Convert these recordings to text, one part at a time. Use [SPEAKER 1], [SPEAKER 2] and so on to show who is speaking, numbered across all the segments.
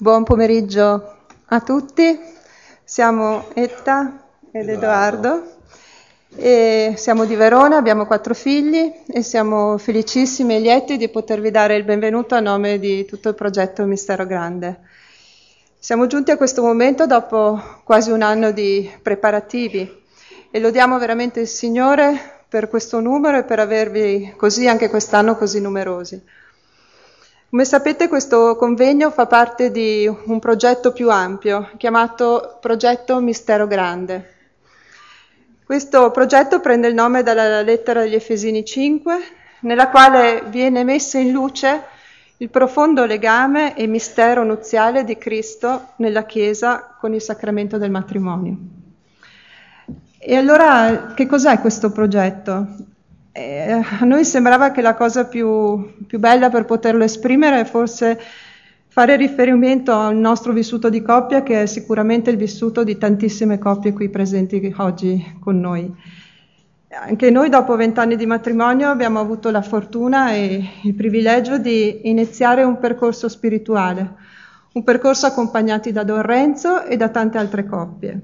[SPEAKER 1] Buon pomeriggio a tutti, siamo Etta ed Edoardo e siamo di Verona, abbiamo quattro figli e siamo felicissimi e lieti di potervi dare il benvenuto a nome di tutto il progetto Mistero Grande. Siamo giunti a questo momento dopo quasi un anno di preparativi e lodiamo veramente il Signore per questo numero e per avervi così anche quest'anno così numerosi. Come sapete questo convegno fa parte di un progetto più ampio chiamato Progetto Mistero Grande. Questo progetto prende il nome dalla lettera degli Efesini 5, nella quale viene messo in luce il profondo legame e mistero nuziale di Cristo nella Chiesa con il sacramento del matrimonio. E allora che cos'è questo progetto? Eh, a noi sembrava che la cosa più, più bella per poterlo esprimere è forse fare riferimento al nostro vissuto di coppia, che è sicuramente il vissuto di tantissime coppie qui presenti oggi con noi. Anche noi dopo vent'anni di matrimonio abbiamo avuto la fortuna e il privilegio di iniziare un percorso spirituale, un percorso accompagnati da Don Renzo e da tante altre coppie.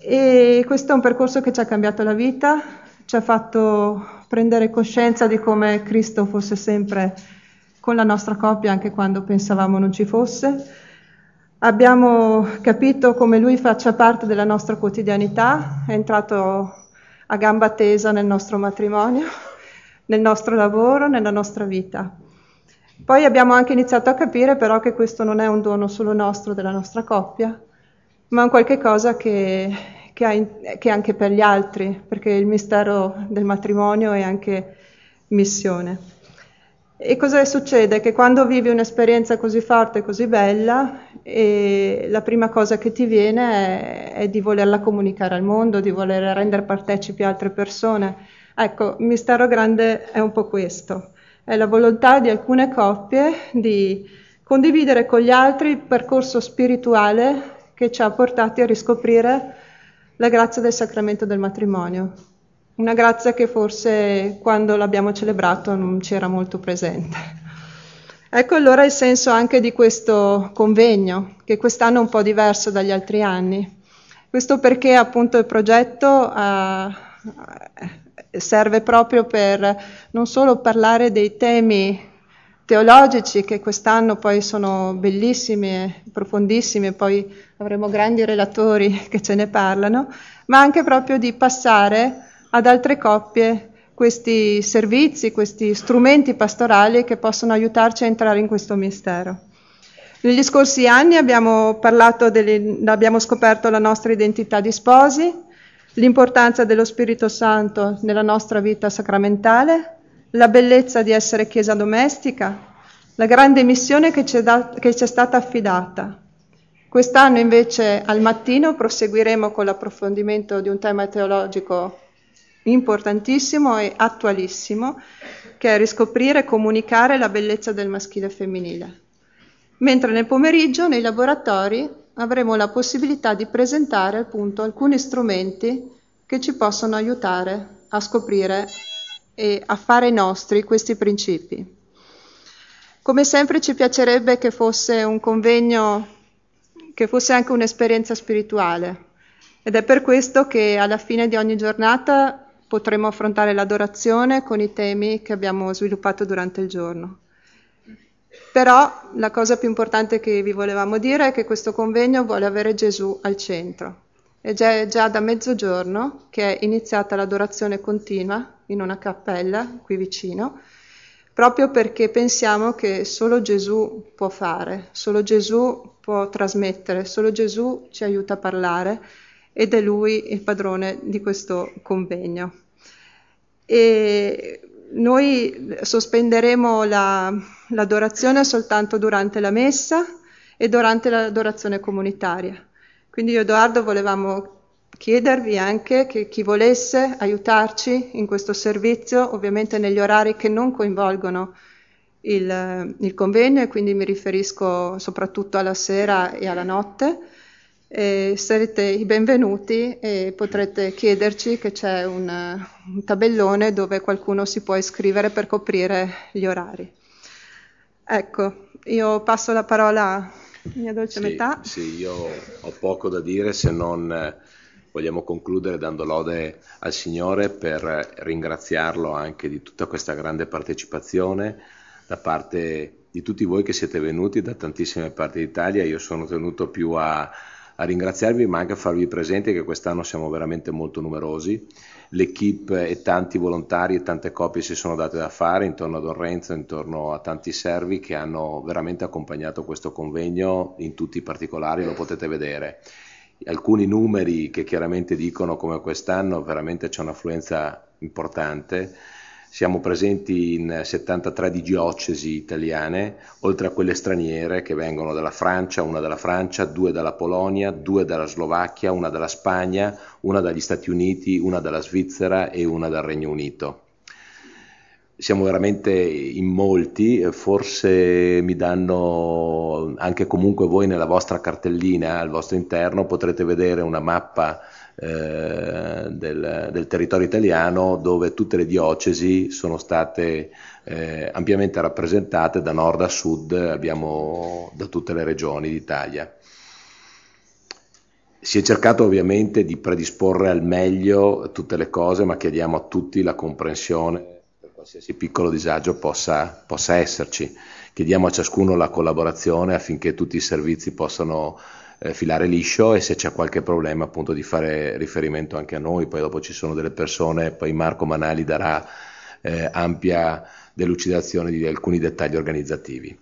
[SPEAKER 1] E questo è un percorso che ci ha cambiato la vita, ci ha fatto prendere coscienza di come Cristo fosse sempre con la nostra coppia anche quando pensavamo non ci fosse. Abbiamo capito come Lui faccia parte della nostra quotidianità, è entrato a gamba tesa nel nostro matrimonio, nel nostro lavoro, nella nostra vita. Poi abbiamo anche iniziato a capire però che questo non è un dono solo nostro, della nostra coppia, ma un qualche cosa che che, in, che anche per gli altri, perché il mistero del matrimonio è anche missione. E cosa succede? Che quando vivi un'esperienza così forte, così bella, la prima cosa che ti viene è, è, di volerla comunicare al mondo, di voler rendere partecipi altre persone. Ecco, il mistero grande è un po' questo, è la volontà di alcune coppie di condividere con gli altri il percorso spirituale che ci ha portati a riscoprire la grazia del sacramento del matrimonio, una grazia che forse quando l'abbiamo celebrato non c'era molto presente. Ecco allora il senso anche di questo convegno, che quest'anno è un po' diverso dagli altri anni. Questo perché appunto il progetto uh, serve proprio per non solo parlare dei temi teologici che quest'anno poi sono bellissimi profondissimi poi avremo grandi relatori che ce ne parlano, ma anche proprio di passare ad altre coppie questi servizi, questi strumenti pastorali che possono aiutarci a entrare in questo mistero. Negli scorsi anni abbiamo, delle, abbiamo scoperto la nostra identità di sposi, l'importanza dello Spirito Santo nella nostra vita sacramentale, la bellezza di essere chiesa domestica, la grande missione che ci, da, che ci è stata affidata. Quest'anno invece al mattino proseguiremo con l'approfondimento di un tema teologico importantissimo e attualissimo, che è riscoprire e comunicare la bellezza del maschile e femminile. Mentre nel pomeriggio nei laboratori avremo la possibilità di presentare appunto alcuni strumenti che ci possono aiutare a scoprire e a fare nostri questi principi. Come sempre ci piacerebbe che fosse un convegno, che fosse anche un'esperienza spirituale ed è per questo che alla fine di ogni giornata potremo affrontare l'adorazione con i temi che abbiamo sviluppato durante il giorno. Però la cosa più importante che vi volevamo dire è che questo convegno vuole avere Gesù al centro. E già, già da mezzogiorno che è iniziata l'adorazione continua in una cappella qui vicino, proprio perché pensiamo che solo Gesù può fare, solo Gesù può trasmettere, solo Gesù ci aiuta a parlare ed è Lui il padrone di questo convegno. E noi sospenderemo la, l'adorazione soltanto durante la messa e durante l'adorazione comunitaria. Quindi io Edoardo volevamo chiedervi anche che chi volesse aiutarci in questo servizio, ovviamente negli orari che non coinvolgono il, il convegno, e quindi mi riferisco soprattutto alla sera e alla notte, e sarete i benvenuti e potrete chiederci che c'è un, un tabellone dove qualcuno si può iscrivere per coprire gli orari. Ecco, io passo la parola mia dolce
[SPEAKER 2] sì,
[SPEAKER 1] metà.
[SPEAKER 2] Sì, io ho poco da dire se non eh, vogliamo concludere dando lode al Signore per ringraziarlo anche di tutta questa grande partecipazione da parte di tutti voi che siete venuti da tantissime parti d'Italia. Io sono tenuto più a, a ringraziarvi ma anche a farvi presente che quest'anno siamo veramente molto numerosi l'equipe e tanti volontari e tante coppie si sono date da fare intorno a Don Renzo, intorno a tanti servi che hanno veramente accompagnato questo convegno in tutti i particolari, lo potete vedere. Alcuni numeri che chiaramente dicono come quest'anno veramente c'è un'affluenza importante siamo presenti in 73 diocesi italiane, oltre a quelle straniere che vengono dalla Francia, una dalla Francia, due dalla Polonia, due dalla Slovacchia, una dalla Spagna, una dagli Stati Uniti, una dalla Svizzera e una dal Regno Unito. Siamo veramente in molti, forse mi danno anche comunque voi nella vostra cartellina al vostro interno potrete vedere una mappa eh, del, del, territorio italiano dove tutte le diocesi sono state eh, ampiamente rappresentate da nord a sud, abbiamo da tutte le regioni d'Italia. Si è cercato ovviamente di predisporre al meglio tutte le cose, ma chiediamo a tutti la comprensione per qualsiasi piccolo disagio possa, possa esserci. Chiediamo a ciascuno la collaborazione affinché tutti i servizi possano eh, filare liscio e se c'è qualche problema appunto di fare riferimento anche a noi, poi dopo ci sono delle persone, poi Marco Manali darà eh, ampia delucidazione di alcuni dettagli organizzativi.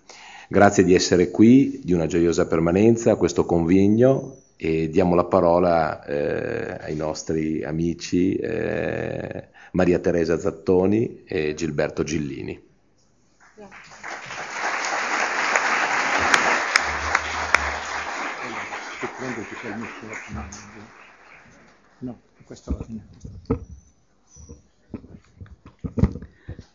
[SPEAKER 2] Grazie di essere qui, di una gioiosa permanenza a questo convegno e diamo la parola eh, ai nostri amici eh, Maria Teresa Zattoni e Gilberto Gillini.
[SPEAKER 3] Credo che sia il mio No, questo va bene.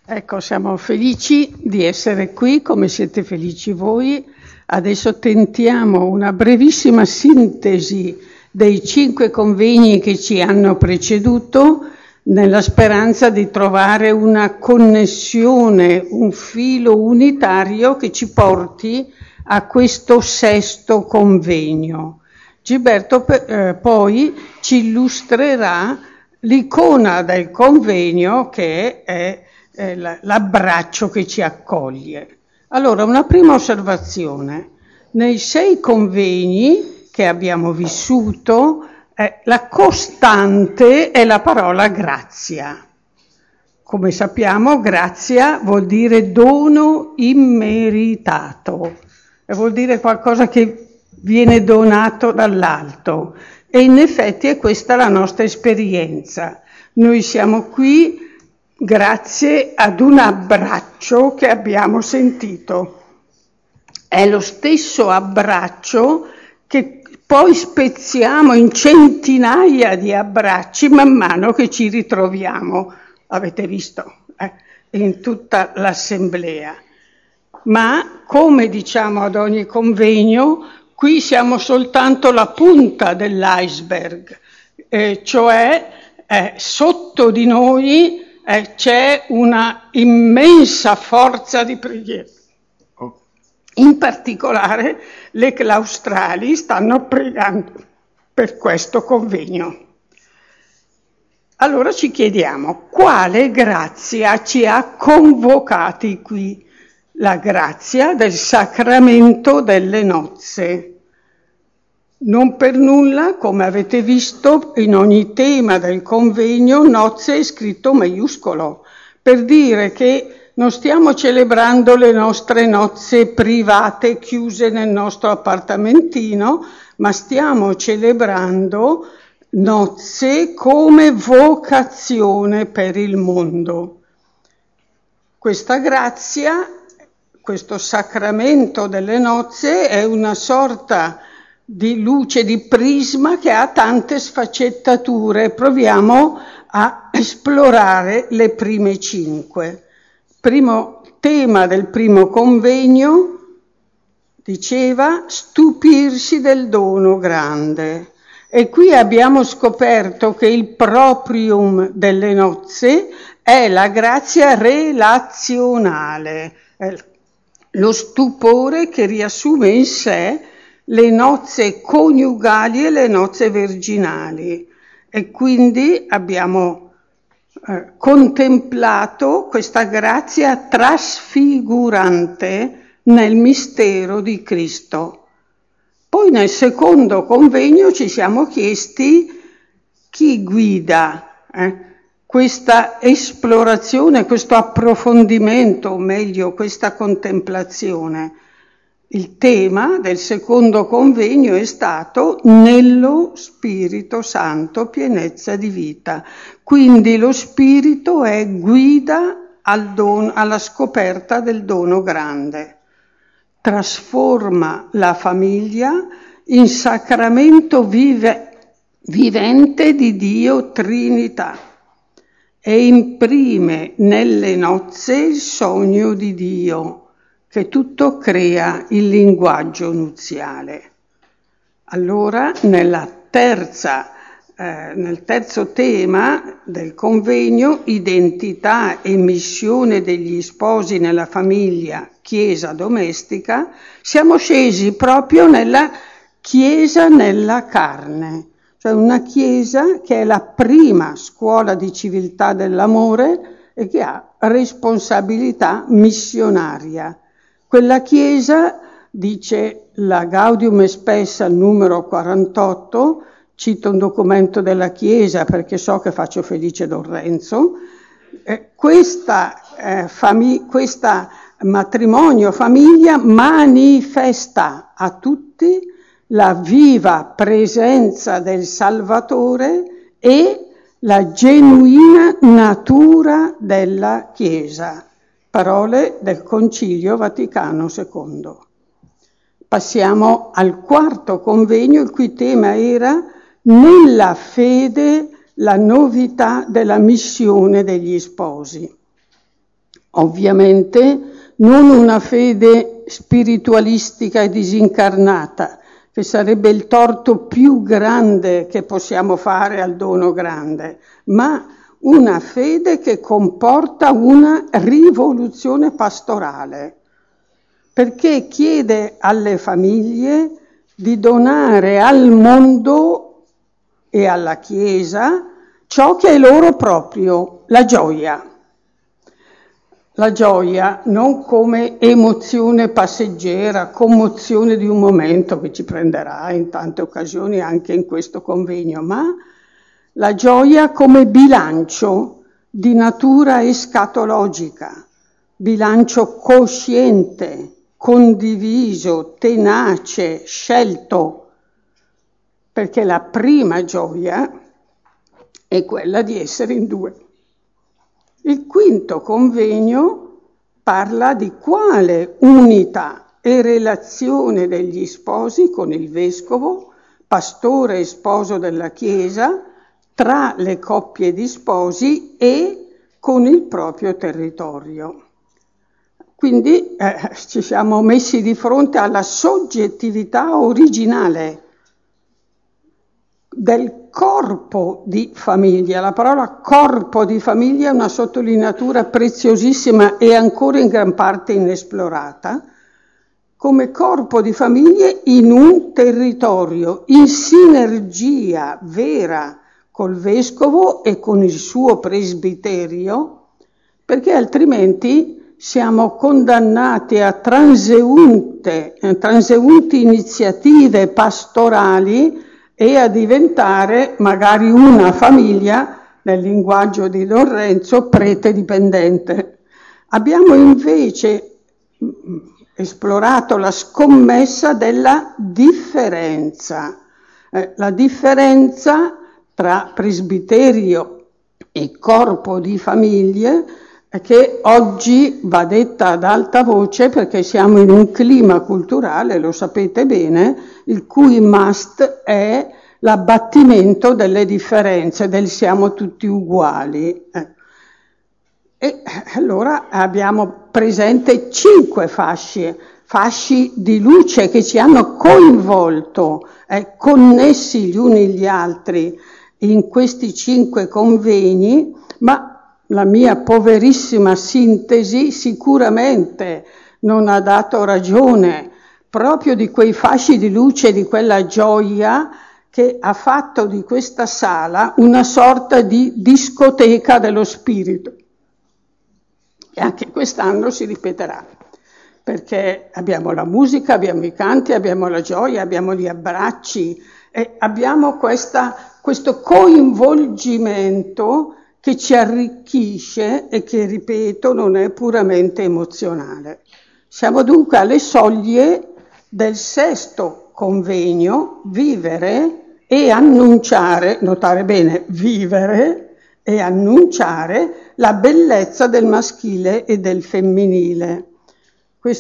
[SPEAKER 3] Ecco, siamo felici di essere qui, come siete felici voi. Adesso tentiamo una brevissima sintesi dei cinque convegni che ci hanno preceduto, nella speranza di trovare una connessione, un filo unitario che ci porti a questo sesto convegno. Gilberto eh, poi ci illustrerà l'icona del convegno che è, è l'abbraccio che ci accoglie. Allora, una prima osservazione. Nei sei convegni che abbiamo vissuto, eh, la costante è la parola grazia. Come sappiamo, grazia vuol dire dono immeritato, vuol dire qualcosa che viene donato dall'alto e in effetti è questa la nostra esperienza. Noi siamo qui grazie ad un abbraccio che abbiamo sentito. È lo stesso abbraccio che poi spezziamo in centinaia di abbracci man mano che ci ritroviamo, avete visto, eh, in tutta l'assemblea. Ma come diciamo ad ogni convegno, Qui siamo soltanto la punta dell'iceberg, eh, cioè eh, sotto di noi eh, c'è una immensa forza di preghiera. Oh. In particolare le claustrali stanno pregando per questo convegno. Allora ci chiediamo quale grazia ci ha convocati qui la grazia del sacramento delle nozze. Non per nulla, come avete visto, in ogni tema del convegno nozze è scritto maiuscolo, per dire che non stiamo celebrando le nostre nozze private chiuse nel nostro appartamentino, ma stiamo celebrando nozze come vocazione per il mondo. Questa grazia questo sacramento delle nozze è una sorta di luce, di prisma che ha tante sfaccettature. Proviamo a esplorare le prime cinque. Primo tema del primo convegno diceva stupirsi del dono grande. E qui abbiamo scoperto che il proprium delle nozze è la grazia relazionale, lo stupore che riassume in sé le nozze coniugali e le nozze virginali e quindi abbiamo eh, contemplato questa grazia trasfigurante nel mistero di Cristo. Poi nel secondo convegno ci siamo chiesti chi guida eh, questa esplorazione, questo approfondimento, o meglio questa contemplazione. Il tema del secondo convegno è stato nello Spirito Santo pienezza di vita. Quindi lo Spirito è guida al dono, alla scoperta del dono grande trasforma la famiglia in sacramento vive, vivente di Dio Trinità e imprime nelle nozze il sogno di Dio che tutto crea il linguaggio nuziale. Allora, terza eh, nel terzo tema del convegno, identità e missione degli sposi nella famiglia, chiesa domestica, siamo scesi proprio nella chiesa nella carne, cioè una chiesa che è la prima scuola di civiltà dell'amore e che ha responsabilità missionaria. Quella chiesa, dice la Gaudium Espessa numero 48, cito un documento della Chiesa perché so che faccio felice Don Renzo, eh, questa, eh, fami- questa matrimonio, famiglia manifesta a tutti la viva presenza del Salvatore e la genuina natura della Chiesa. Parole del Concilio Vaticano II. Passiamo al quarto convegno, il cui tema era nella fede la novità della missione degli sposi. Ovviamente non una fede spiritualistica e disincarnata, che sarebbe il torto più grande che possiamo fare al dono grande, ma una fede che comporta una rivoluzione pastorale, perché chiede alle famiglie di donare al mondo e alla Chiesa ciò che è loro proprio, la gioia. La gioia non come emozione passeggera, commozione di un momento che ci prenderà in tante occasioni anche in questo convegno, ma la gioia come bilancio di natura escatologica, bilancio cosciente, condiviso, tenace, scelto perché la prima gioia è quella di essere in due. Il quinto convegno parla di quale unità e relazione degli sposi con il vescovo, pastore e sposo della Chiesa, tra le coppie di sposi e con il proprio territorio. Quindi eh, ci siamo messi di fronte alla soggettività originale del corpo di famiglia. La parola corpo di famiglia è una sottolineatura preziosissima e ancora in gran parte inesplorata, come corpo di famiglia in un territorio, in sinergia vera col vescovo e con il suo presbiterio, perché altrimenti siamo condannati a transeunte, eh, transeunti iniziative pastorali e a diventare magari una famiglia, nel linguaggio di Don Renzo, prete dipendente. Abbiamo invece mm, esplorato la scommessa della differenza, eh, la differenza tra presbiterio e corpo di famiglie che oggi va detta ad alta voce perché siamo in un clima culturale, lo sapete bene, il cui must è l'abbattimento delle differenze, del siamo tutti uguali. Eh. E allora abbiamo presente cinque fasci, fasci di luce che ci hanno coinvolto, eh, connessi gli uni gli altri in questi cinque convegni, ma la mia poverissima sintesi sicuramente non ha dato ragione proprio di quei fasci di luce, di quella gioia che ha fatto di questa sala una sorta di discoteca dello spirito. E anche quest'anno si ripeterà, perché abbiamo la musica, abbiamo i canti, abbiamo la gioia, abbiamo gli abbracci e abbiamo questa, questo coinvolgimento che ci arricchisce e che, ripeto, non è puramente emozionale. Siamo dunque alle soglie del sesto convegno, vivere e annunciare, notare bene, vivere e annunciare la bellezza del maschile e del femminile.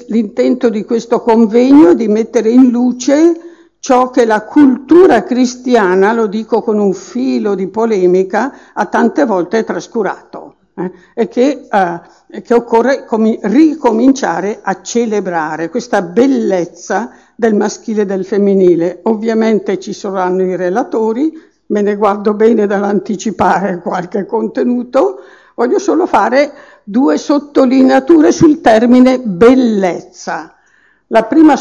[SPEAKER 3] L'intento di questo convegno è di mettere in luce ciò che la cultura cristiana, lo dico con un filo di polemica, ha tante volte trascurato eh, e che, eh, che occorre com- ricominciare a celebrare questa bellezza del maschile e del femminile. Ovviamente ci saranno i relatori, me ne guardo bene dall'anticipare qualche contenuto, voglio solo fare due sottolineature sul termine bellezza. La prima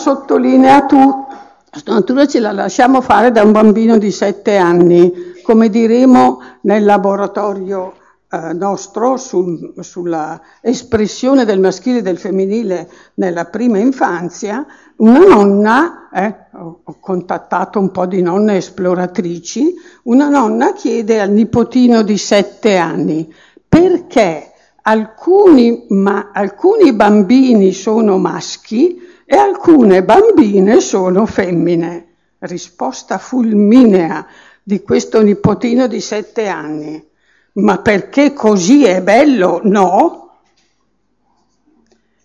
[SPEAKER 3] sottolineatura ce la lasciamo fare da un bambino di sette anni, come diremo nel laboratorio eh, nostro sul, sulla espressione del maschile e del femminile nella prima infanzia, una nonna, eh, ho, contattato un po' di nonne esploratrici, una nonna chiede al nipotino di sette anni perché alcuni, ma, alcuni bambini sono maschi e alcune bambine sono femmine. Risposta fulminea di questo nipotino di sette anni ma perché così è bello? No.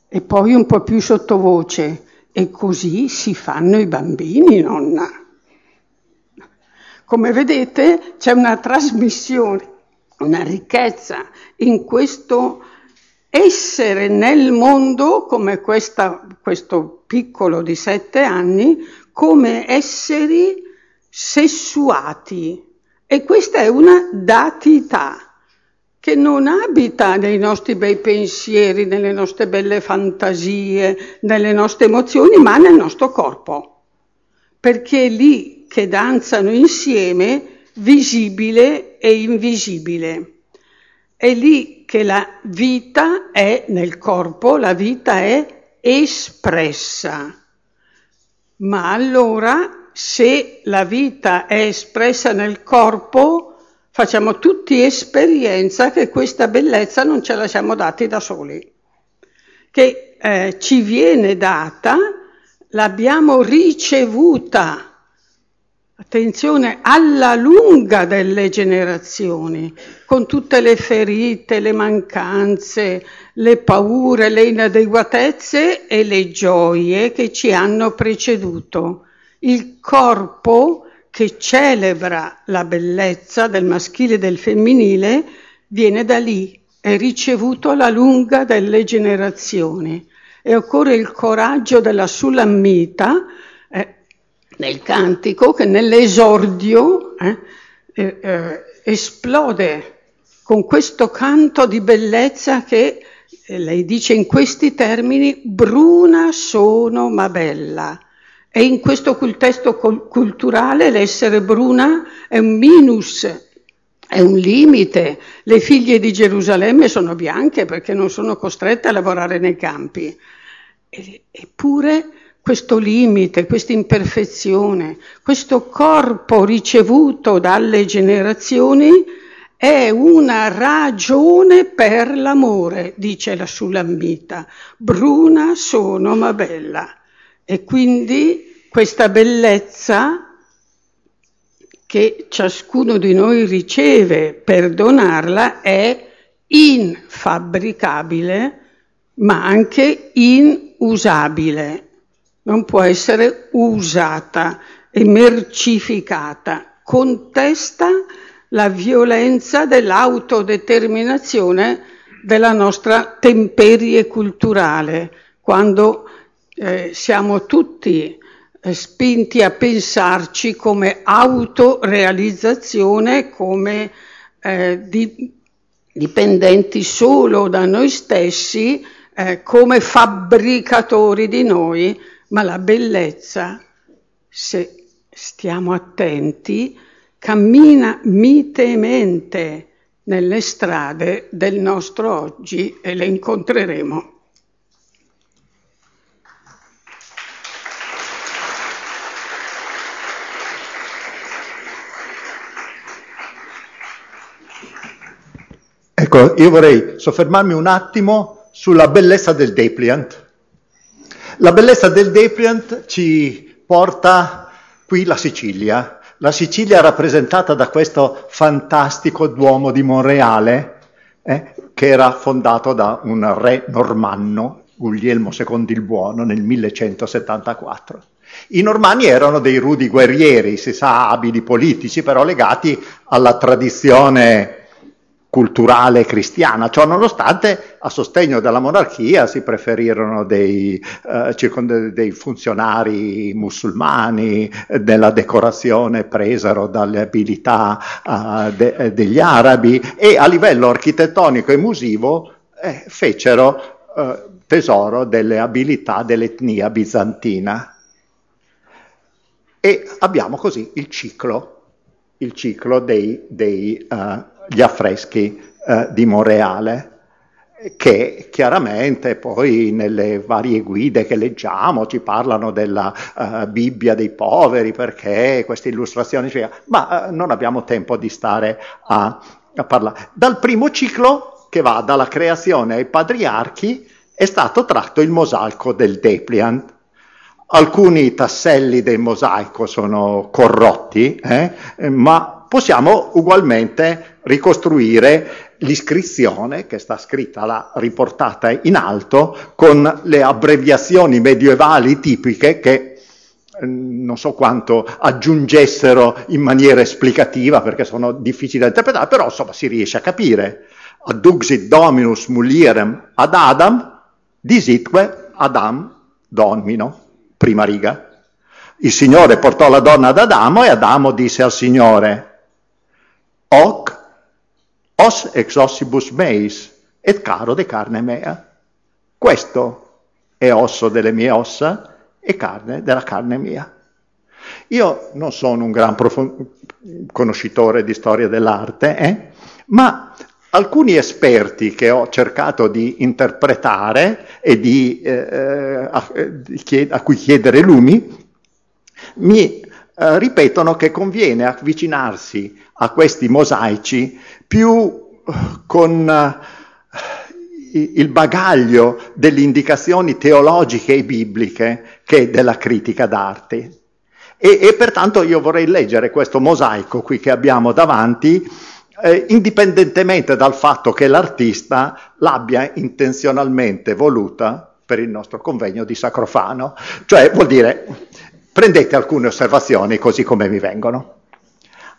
[SPEAKER 3] E poi un po' più sottovoce, e così si fanno i bambini, nonna. Come vedete c'è una trasmissione, una ricchezza in questo essere nel mondo come questa, questo piccolo di sette anni, come esseri sessuati, e questa è una datità che non abita nei nostri bei pensieri, nelle nostre belle fantasie, nelle nostre emozioni, ma nel nostro corpo. Perché è lì che danzano insieme visibile e invisibile. È lì che la vita è nel corpo, la vita è espressa. Ma allora se la vita è espressa nel corpo, facciamo tutti esperienza che questa bellezza non ce la siamo dati da soli, che eh, ci viene data, l'abbiamo ricevuta. Attenzione, alla lunga delle generazioni, con tutte le ferite, le mancanze, le paure, le inadeguatezze e le gioie che ci hanno preceduto. Il corpo che celebra la bellezza del maschile e del femminile viene da lì, è ricevuto alla lunga delle generazioni. E occorre il coraggio della sulammita nel cantico che nell'esordio eh, eh, eh esplode con questo canto di bellezza che eh, lei dice in questi termini bruna sono ma bella e in questo contesto culturale l'essere bruna è un minus, è un limite. Le figlie di Gerusalemme sono bianche perché non sono costrette a lavorare nei campi. Eppure questo limite, questa imperfezione, questo corpo ricevuto dalle generazioni è una ragione per l'amore, dice la Sulammita. Bruna sono ma bella. E quindi questa bellezza che ciascuno di noi riceve per donarla è infabbricabile, ma anche inusabile. Non può essere usata e mercificata. Contesta la violenza dell'autodeterminazione della nostra temperie culturale, quando eh, siamo tutti eh, spinti a pensarci come autorealizzazione, come eh, di, dipendenti solo da noi stessi, eh, come fabbricatori di noi, ma la bellezza, se stiamo attenti, cammina mitemente nelle strade del nostro oggi e le incontreremo.
[SPEAKER 4] Ecco, io vorrei soffermarmi un attimo sulla bellezza del Depliant. La bellezza del Depliant ci porta qui la Sicilia. La Sicilia rappresentata da questo fantastico Duomo di Monreale, eh, che era fondato da un re normanno, Guglielmo II il Buono, nel 1174. I normanni erano dei rudi guerrieri, si sa, abili politici, però legati alla tradizione culturale cristiana. Ciò nonostante, a sostegno della monarchia si preferirono dei, eh, dei funzionari musulmani, della decorazione presero dalle abilità eh, de, degli arabi e a livello architettonico e musivo eh, fecero eh, tesoro delle abilità dell'etnia bizantina. E abbiamo così il ciclo, il ciclo dei, dei uh, gli affreschi eh, di Monreale, che chiaramente poi nelle varie guide che leggiamo ci parlano della uh, Bibbia dei poveri, perché queste illustrazioni, cioè, ma uh, non abbiamo tempo di stare a, a parlare. Dal primo ciclo, che va dalla creazione ai patriarchi, è stato tratto il mosaico del Depliant. Alcuni tasselli del mosaico sono corrotti, eh, ma possiamo ugualmente ricostruire l'iscrizione che sta scritta là, riportata in alto, con le abbreviazioni medievali tipiche che mm, non so quanto aggiungessero in maniera esplicativa perché sono difficili da interpretare, però insomma si riesce a capire. Aduxit dominus mulierem ad Adam, disitque Adam domino, prima riga. Il Signore portò la donna ad Adamo e Adamo disse al Signore, hoc os ex ossibus meis et caro de carne mea. Questo è osso delle mie ossa e carne della carne mia. Io non sono un gran profond- conoscitore di storia dell'arte, eh? ma alcuni esperti che ho cercato di interpretare e di, eh, eh a, a, cui chiedere lumi, mi eh, ripetono che conviene avvicinarsi a questi mosaici più eh, con uh, il bagaglio delle indicazioni teologiche e bibliche che della critica d'arte. E, e pertanto io vorrei leggere questo mosaico qui che abbiamo davanti, eh, indipendentemente dal fatto che l'artista l'abbia intenzionalmente voluta per il nostro convegno di Sacrofano. Cioè vuol dire, prendete alcune osservazioni così come mi vengono.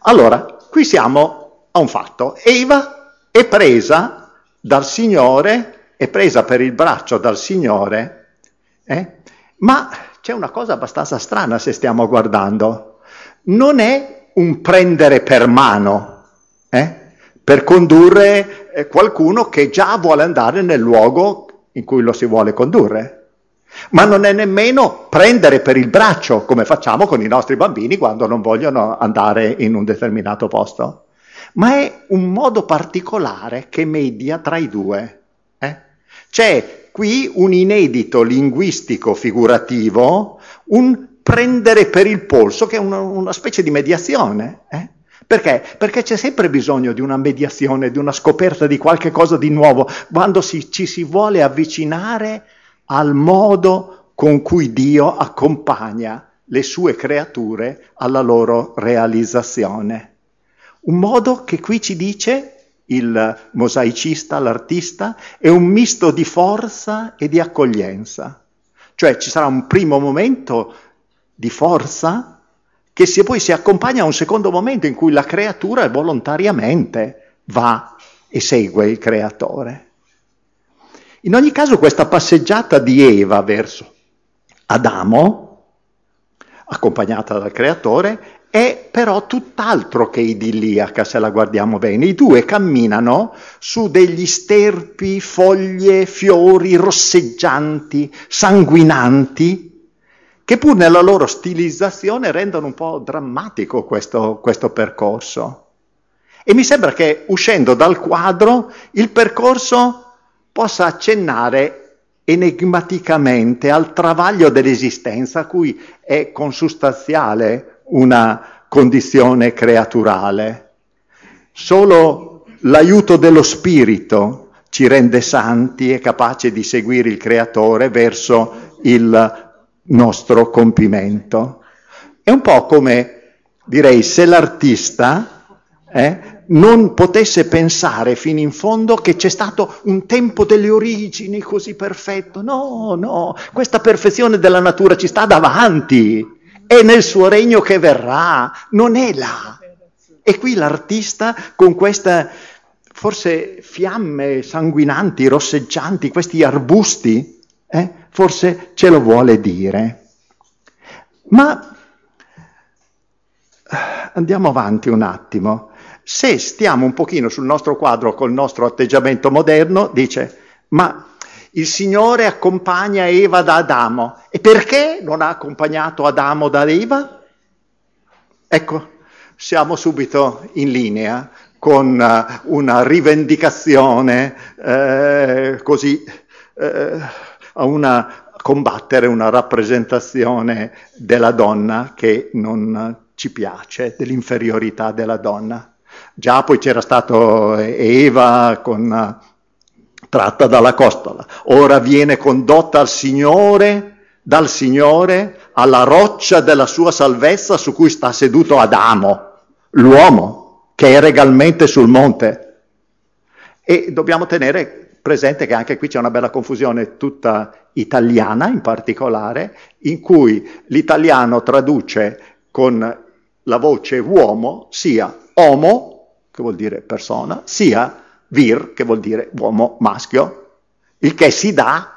[SPEAKER 4] Allora, Qui siamo a un fatto. Eva è presa dal Signore, è presa per il braccio dal Signore, eh? ma c'è una cosa abbastanza strana se stiamo guardando. Non è un prendere per mano, eh? per condurre eh, qualcuno che già vuole andare nel luogo in cui lo si vuole condurre. Ma non è nemmeno prendere per il braccio, come facciamo con i nostri bambini quando non vogliono andare in un determinato posto, ma è un modo particolare che media tra i due. Eh? C'è qui un inedito linguistico figurativo, un prendere per il polso, che è una, una specie di mediazione. Eh? Perché? Perché c'è sempre bisogno di una mediazione, di una scoperta di qualche cosa di nuovo, quando si, ci si vuole avvicinare al modo con cui Dio accompagna le sue creature alla loro realizzazione. Un modo che qui ci dice il mosaicista, l'artista, è un misto di forza e di accoglienza. Cioè ci sarà un primo momento di forza che si, poi si accompagna a un secondo momento in cui la creatura volontariamente va e segue il creatore. In ogni caso questa passeggiata di Eva verso Adamo, accompagnata dal creatore, è però tutt'altro che idilliaca se la guardiamo bene. I due camminano su degli sterpi, foglie, fiori rosseggianti, sanguinanti, che pur nella loro stilizzazione rendono un po' drammatico questo, questo percorso. E mi sembra che uscendo dal quadro il percorso possa accennare enigmaticamente al travaglio dell'esistenza a cui è consustanziale una condizione creaturale. Solo l'aiuto dello spirito ci rende santi e capaci di seguire il creatore verso il nostro compimento. È un po' come, direi, se l'artista eh, non potesse pensare fino in fondo che c'è stato un tempo delle origini così perfetto. No, no, questa perfezione della natura ci sta davanti, è nel suo regno che verrà, non è là. E qui l'artista con queste forse fiamme sanguinanti, rosseggianti, questi arbusti, eh, forse ce lo vuole dire. Ma andiamo avanti un attimo. Se stiamo un pochino sul nostro quadro col nostro atteggiamento moderno, dice, ma il Signore accompagna Eva da Adamo. E perché non ha accompagnato Adamo da Eva? Ecco, siamo subito in linea con uh, una rivendicazione eh, così, eh, a una, combattere una rappresentazione della donna che non ci piace, dell'inferiorità della donna. Già poi c'era stato Eva con, tratta dalla costola, ora viene condotta al Signore, dal Signore alla roccia della sua salvezza su cui sta seduto Adamo, l'uomo che è regalmente sul monte. E dobbiamo tenere presente che anche qui c'è una bella confusione tutta italiana in particolare, in cui l'italiano traduce con la voce uomo sia homo che vuol dire persona, sia vir, che vuol dire uomo maschio, il che si dà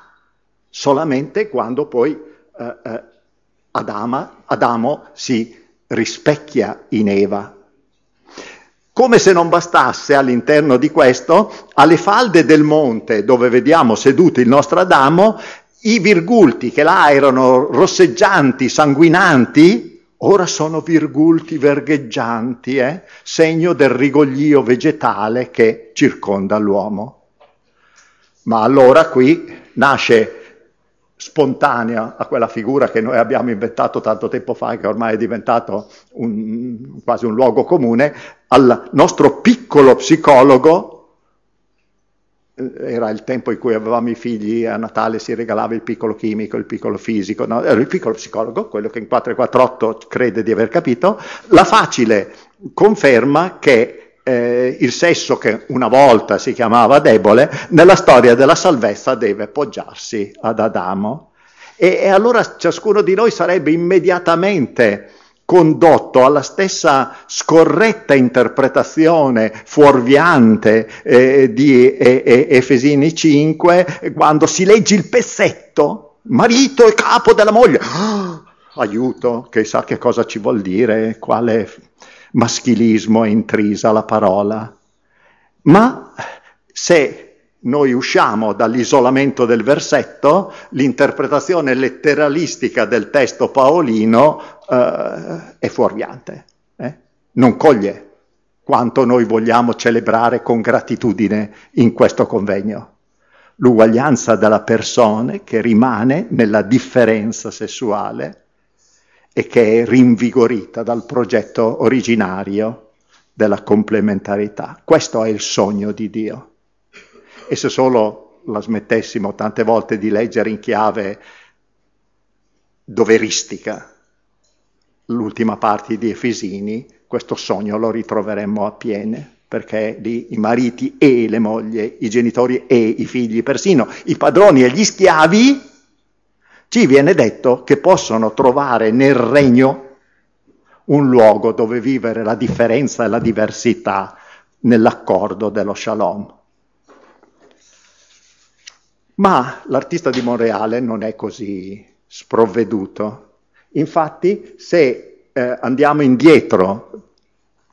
[SPEAKER 4] solamente quando poi eh, eh, Adama, Adamo si rispecchia in Eva. Come se non bastasse all'interno di questo, alle falde del monte dove vediamo seduto il nostro Adamo, i virgulti che là erano rosseggianti, sanguinanti, ora sono virgulti vergheggianti, eh? segno del rigoglio vegetale che circonda l'uomo. Ma allora qui nasce spontanea a quella figura che noi abbiamo inventato tanto tempo fa, che ormai è diventato un, quasi un luogo comune, al nostro piccolo psicologo era il tempo in cui avevamo i figli, a Natale si regalava il piccolo chimico, il piccolo fisico, no? il piccolo psicologo, quello che in 448 crede di aver capito, la facile conferma che eh, il sesso che una volta si chiamava debole, nella storia della salvezza deve poggiarsi ad Adamo. E, e allora ciascuno di noi sarebbe immediatamente condotto alla stessa scorretta interpretazione fuorviante eh, di eh, eh, Efesini 5 quando si legge il pezzetto, marito e capo della moglie. Ah, aiuto, che sa che cosa ci vuol dire, quale maschilismo è intrisa la parola. Ma se noi usciamo dall'isolamento del versetto, l'interpretazione letteralistica del testo paolino eh, è fuorviante, eh? non coglie quanto noi vogliamo celebrare con gratitudine in questo convegno. L'uguaglianza della persona che rimane nella differenza sessuale e che è rinvigorita dal progetto originario della complementarità. Questo è il sogno di Dio. E se solo la smettessimo tante volte di leggere in chiave doveristica l'ultima parte di Efesini, questo sogno lo ritroveremmo a piene, perché lì i mariti e le mogli, i genitori e i figli, persino i padroni e gli schiavi, ci viene detto che possono trovare nel regno un luogo dove vivere la differenza e la diversità nell'accordo dello shalom. Ma l'artista di Monreale non è così sprovveduto. Infatti, se eh, andiamo indietro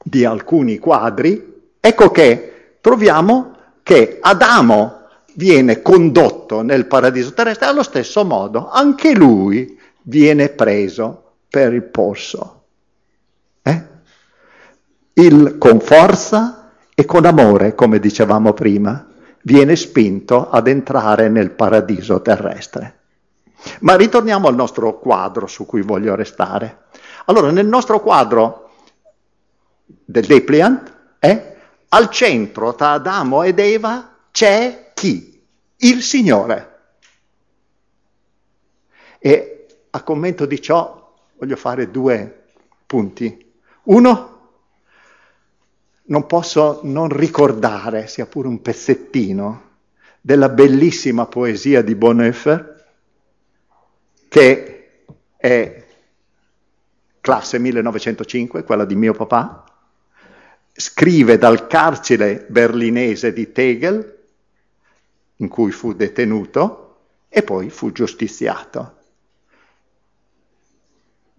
[SPEAKER 4] di alcuni quadri, ecco che troviamo che Adamo viene condotto nel paradiso terrestre allo stesso modo. Anche lui viene preso per il polso. Eh? Il con forza e con amore, come dicevamo prima, viene spinto ad entrare nel paradiso terrestre. Ma ritorniamo al nostro quadro su cui voglio restare. Allora, nel nostro quadro del Depliant, eh, al centro tra Adamo ed Eva c'è chi? Il Signore. E a commento di ciò voglio fare due punti. Uno, non posso non ricordare, sia pure un pezzettino, della bellissima poesia di Bonhoeffer, che è classe 1905, quella di mio papà, scrive dal carcere berlinese di Tegel, in cui fu detenuto, e poi fu giustiziato.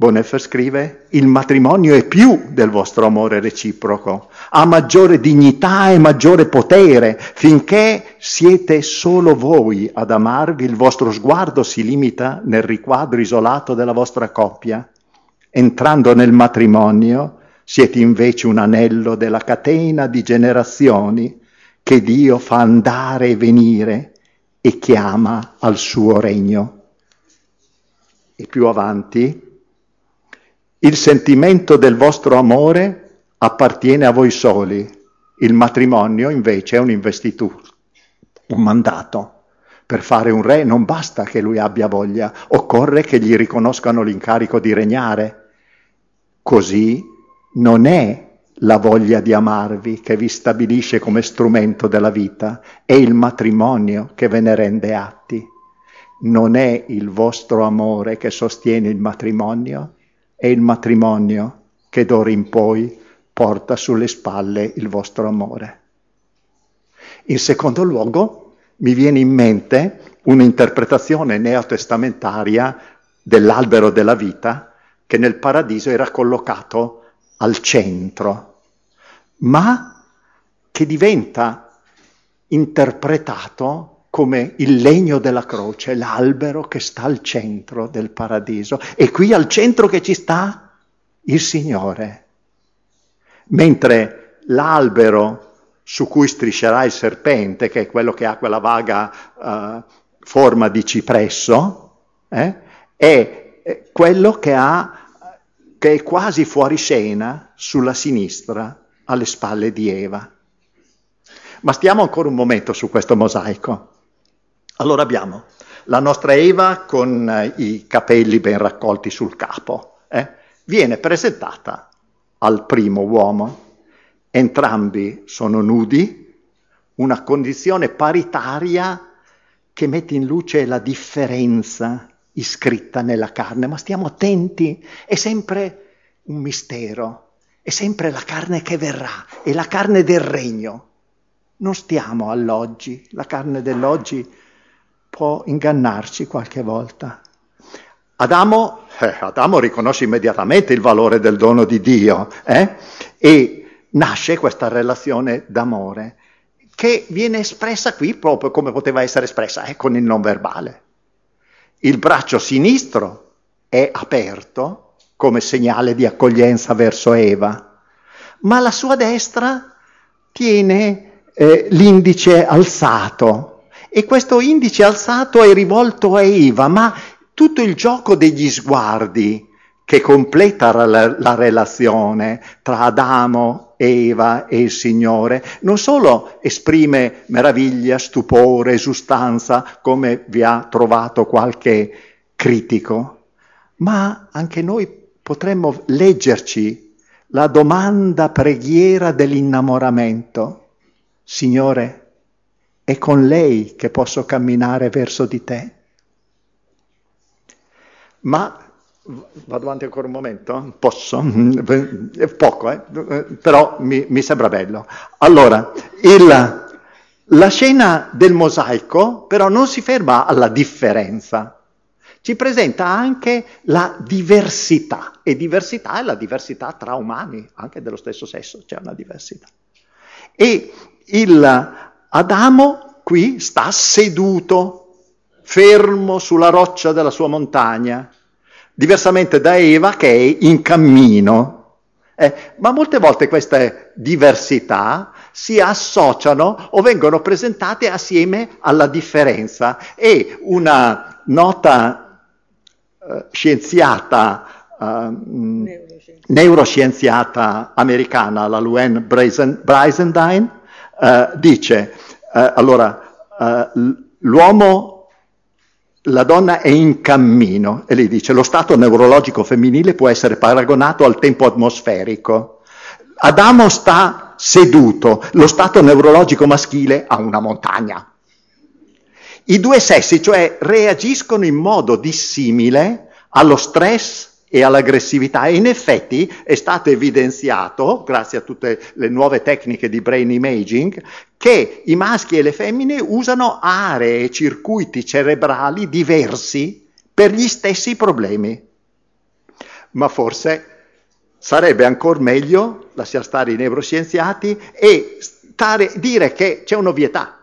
[SPEAKER 4] Bonhoeffer scrive, il matrimonio è più del vostro amore reciproco, ha maggiore dignità e maggiore potere, finché siete solo voi ad amarvi, il vostro sguardo si limita nel riquadro isolato della vostra coppia. Entrando nel matrimonio, siete invece un anello della catena di generazioni che Dio fa andare e venire e chiama al suo regno. E più avanti, il sentimento del vostro amore appartiene a voi soli, il matrimonio invece è un'investitura, un mandato. Per fare un re non basta che lui abbia voglia, occorre che gli riconoscano l'incarico di regnare. Così non è la voglia di amarvi che vi stabilisce come strumento della vita, è il matrimonio che ve ne rende atti. Non è il vostro amore che sostiene il matrimonio, è il matrimonio che d'ora in poi porta sulle spalle il vostro amore. In secondo luogo, mi viene in mente un'interpretazione neotestamentaria dell'albero della vita che nel paradiso era collocato al centro, ma che diventa interpretato come il legno della croce, l'albero che sta al centro del paradiso. E qui al centro che ci sta il Signore. Mentre l'albero su cui striscerà il serpente, che è quello che ha quella vaga uh, forma di cipresso, eh, è quello che, ha, che è quasi fuori scena sulla sinistra, alle spalle di Eva. Ma stiamo ancora un momento su questo mosaico. Allora abbiamo la nostra Eva con eh, i capelli ben raccolti sul capo, eh? viene presentata al primo uomo. Entrambi sono nudi, una condizione paritaria che mette in luce la differenza iscritta nella carne, ma stiamo attenti, è sempre un mistero, è sempre la carne che verrà, è la carne del regno. Non stiamo all'oggi, la carne dell'oggi può ingannarci qualche volta. Adamo, eh, Adamo riconosce immediatamente il valore del dono di Dio eh? e nasce questa relazione d'amore che viene espressa qui proprio come poteva essere espressa, eh, con il non verbale. Il braccio sinistro è aperto come segnale di accoglienza verso Eva, ma la sua destra tiene eh, l'indice alzato e questo indice alzato è rivolto a Eva, ma tutto il gioco degli sguardi che completa la, la relazione tra Adamo, Eva e il Signore, non solo esprime meraviglia, stupore, esustanza, come vi ha trovato qualche critico, ma anche noi potremmo leggerci la domanda preghiera dell'innamoramento. Signore, è con lei che posso camminare verso di te. Ma vado avanti ancora un momento? Posso? È poco, eh? però mi, mi, sembra bello. Allora, il, la scena del mosaico però non si ferma alla differenza, ci presenta anche la diversità, e diversità è la diversità tra umani, anche dello stesso sesso c'è una diversità. E il, Adamo qui sta seduto, fermo sulla roccia della sua montagna, diversamente da Eva che è in cammino. Eh, ma molte volte queste diversità si associano o vengono presentate assieme alla differenza e una nota uh, scienziata, uh, neuroscienziata americana, la Luann Brizendine, uh, dice, allora, l'uomo la donna è in cammino e lei dice lo stato neurologico femminile può essere paragonato al tempo atmosferico. Adamo sta seduto, lo stato neurologico maschile ha una montagna. I due sessi, cioè, reagiscono in modo dissimile allo stress e all'aggressività e in effetti è stato evidenziato, grazie a tutte le nuove tecniche di brain imaging, che i maschi e le femmine usano aree e circuiti cerebrali diversi per gli stessi problemi. Ma forse sarebbe ancora meglio lasciare stare i neuroscienziati e stare, dire che c'è un'ovvietà.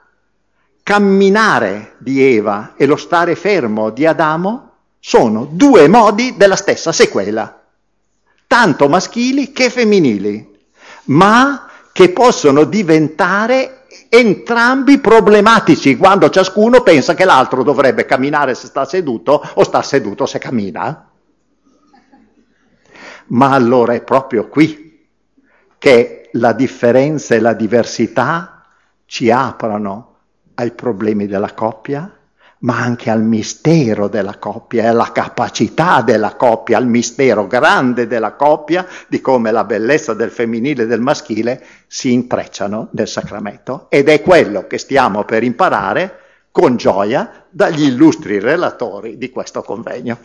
[SPEAKER 4] Camminare di Eva e lo stare fermo di Adamo sono due modi della stessa sequela, tanto maschili che femminili, ma che possono diventare entrambi problematici quando ciascuno pensa che l'altro dovrebbe camminare se sta seduto o sta seduto se cammina. Ma allora è proprio qui che la differenza e la diversità ci aprono ai problemi della coppia ma anche al mistero della coppia e alla capacità della coppia, al mistero grande della coppia, di come la bellezza del femminile e del maschile si intrecciano nel sacramento. Ed è quello che stiamo per imparare con gioia dagli illustri relatori di questo convegno.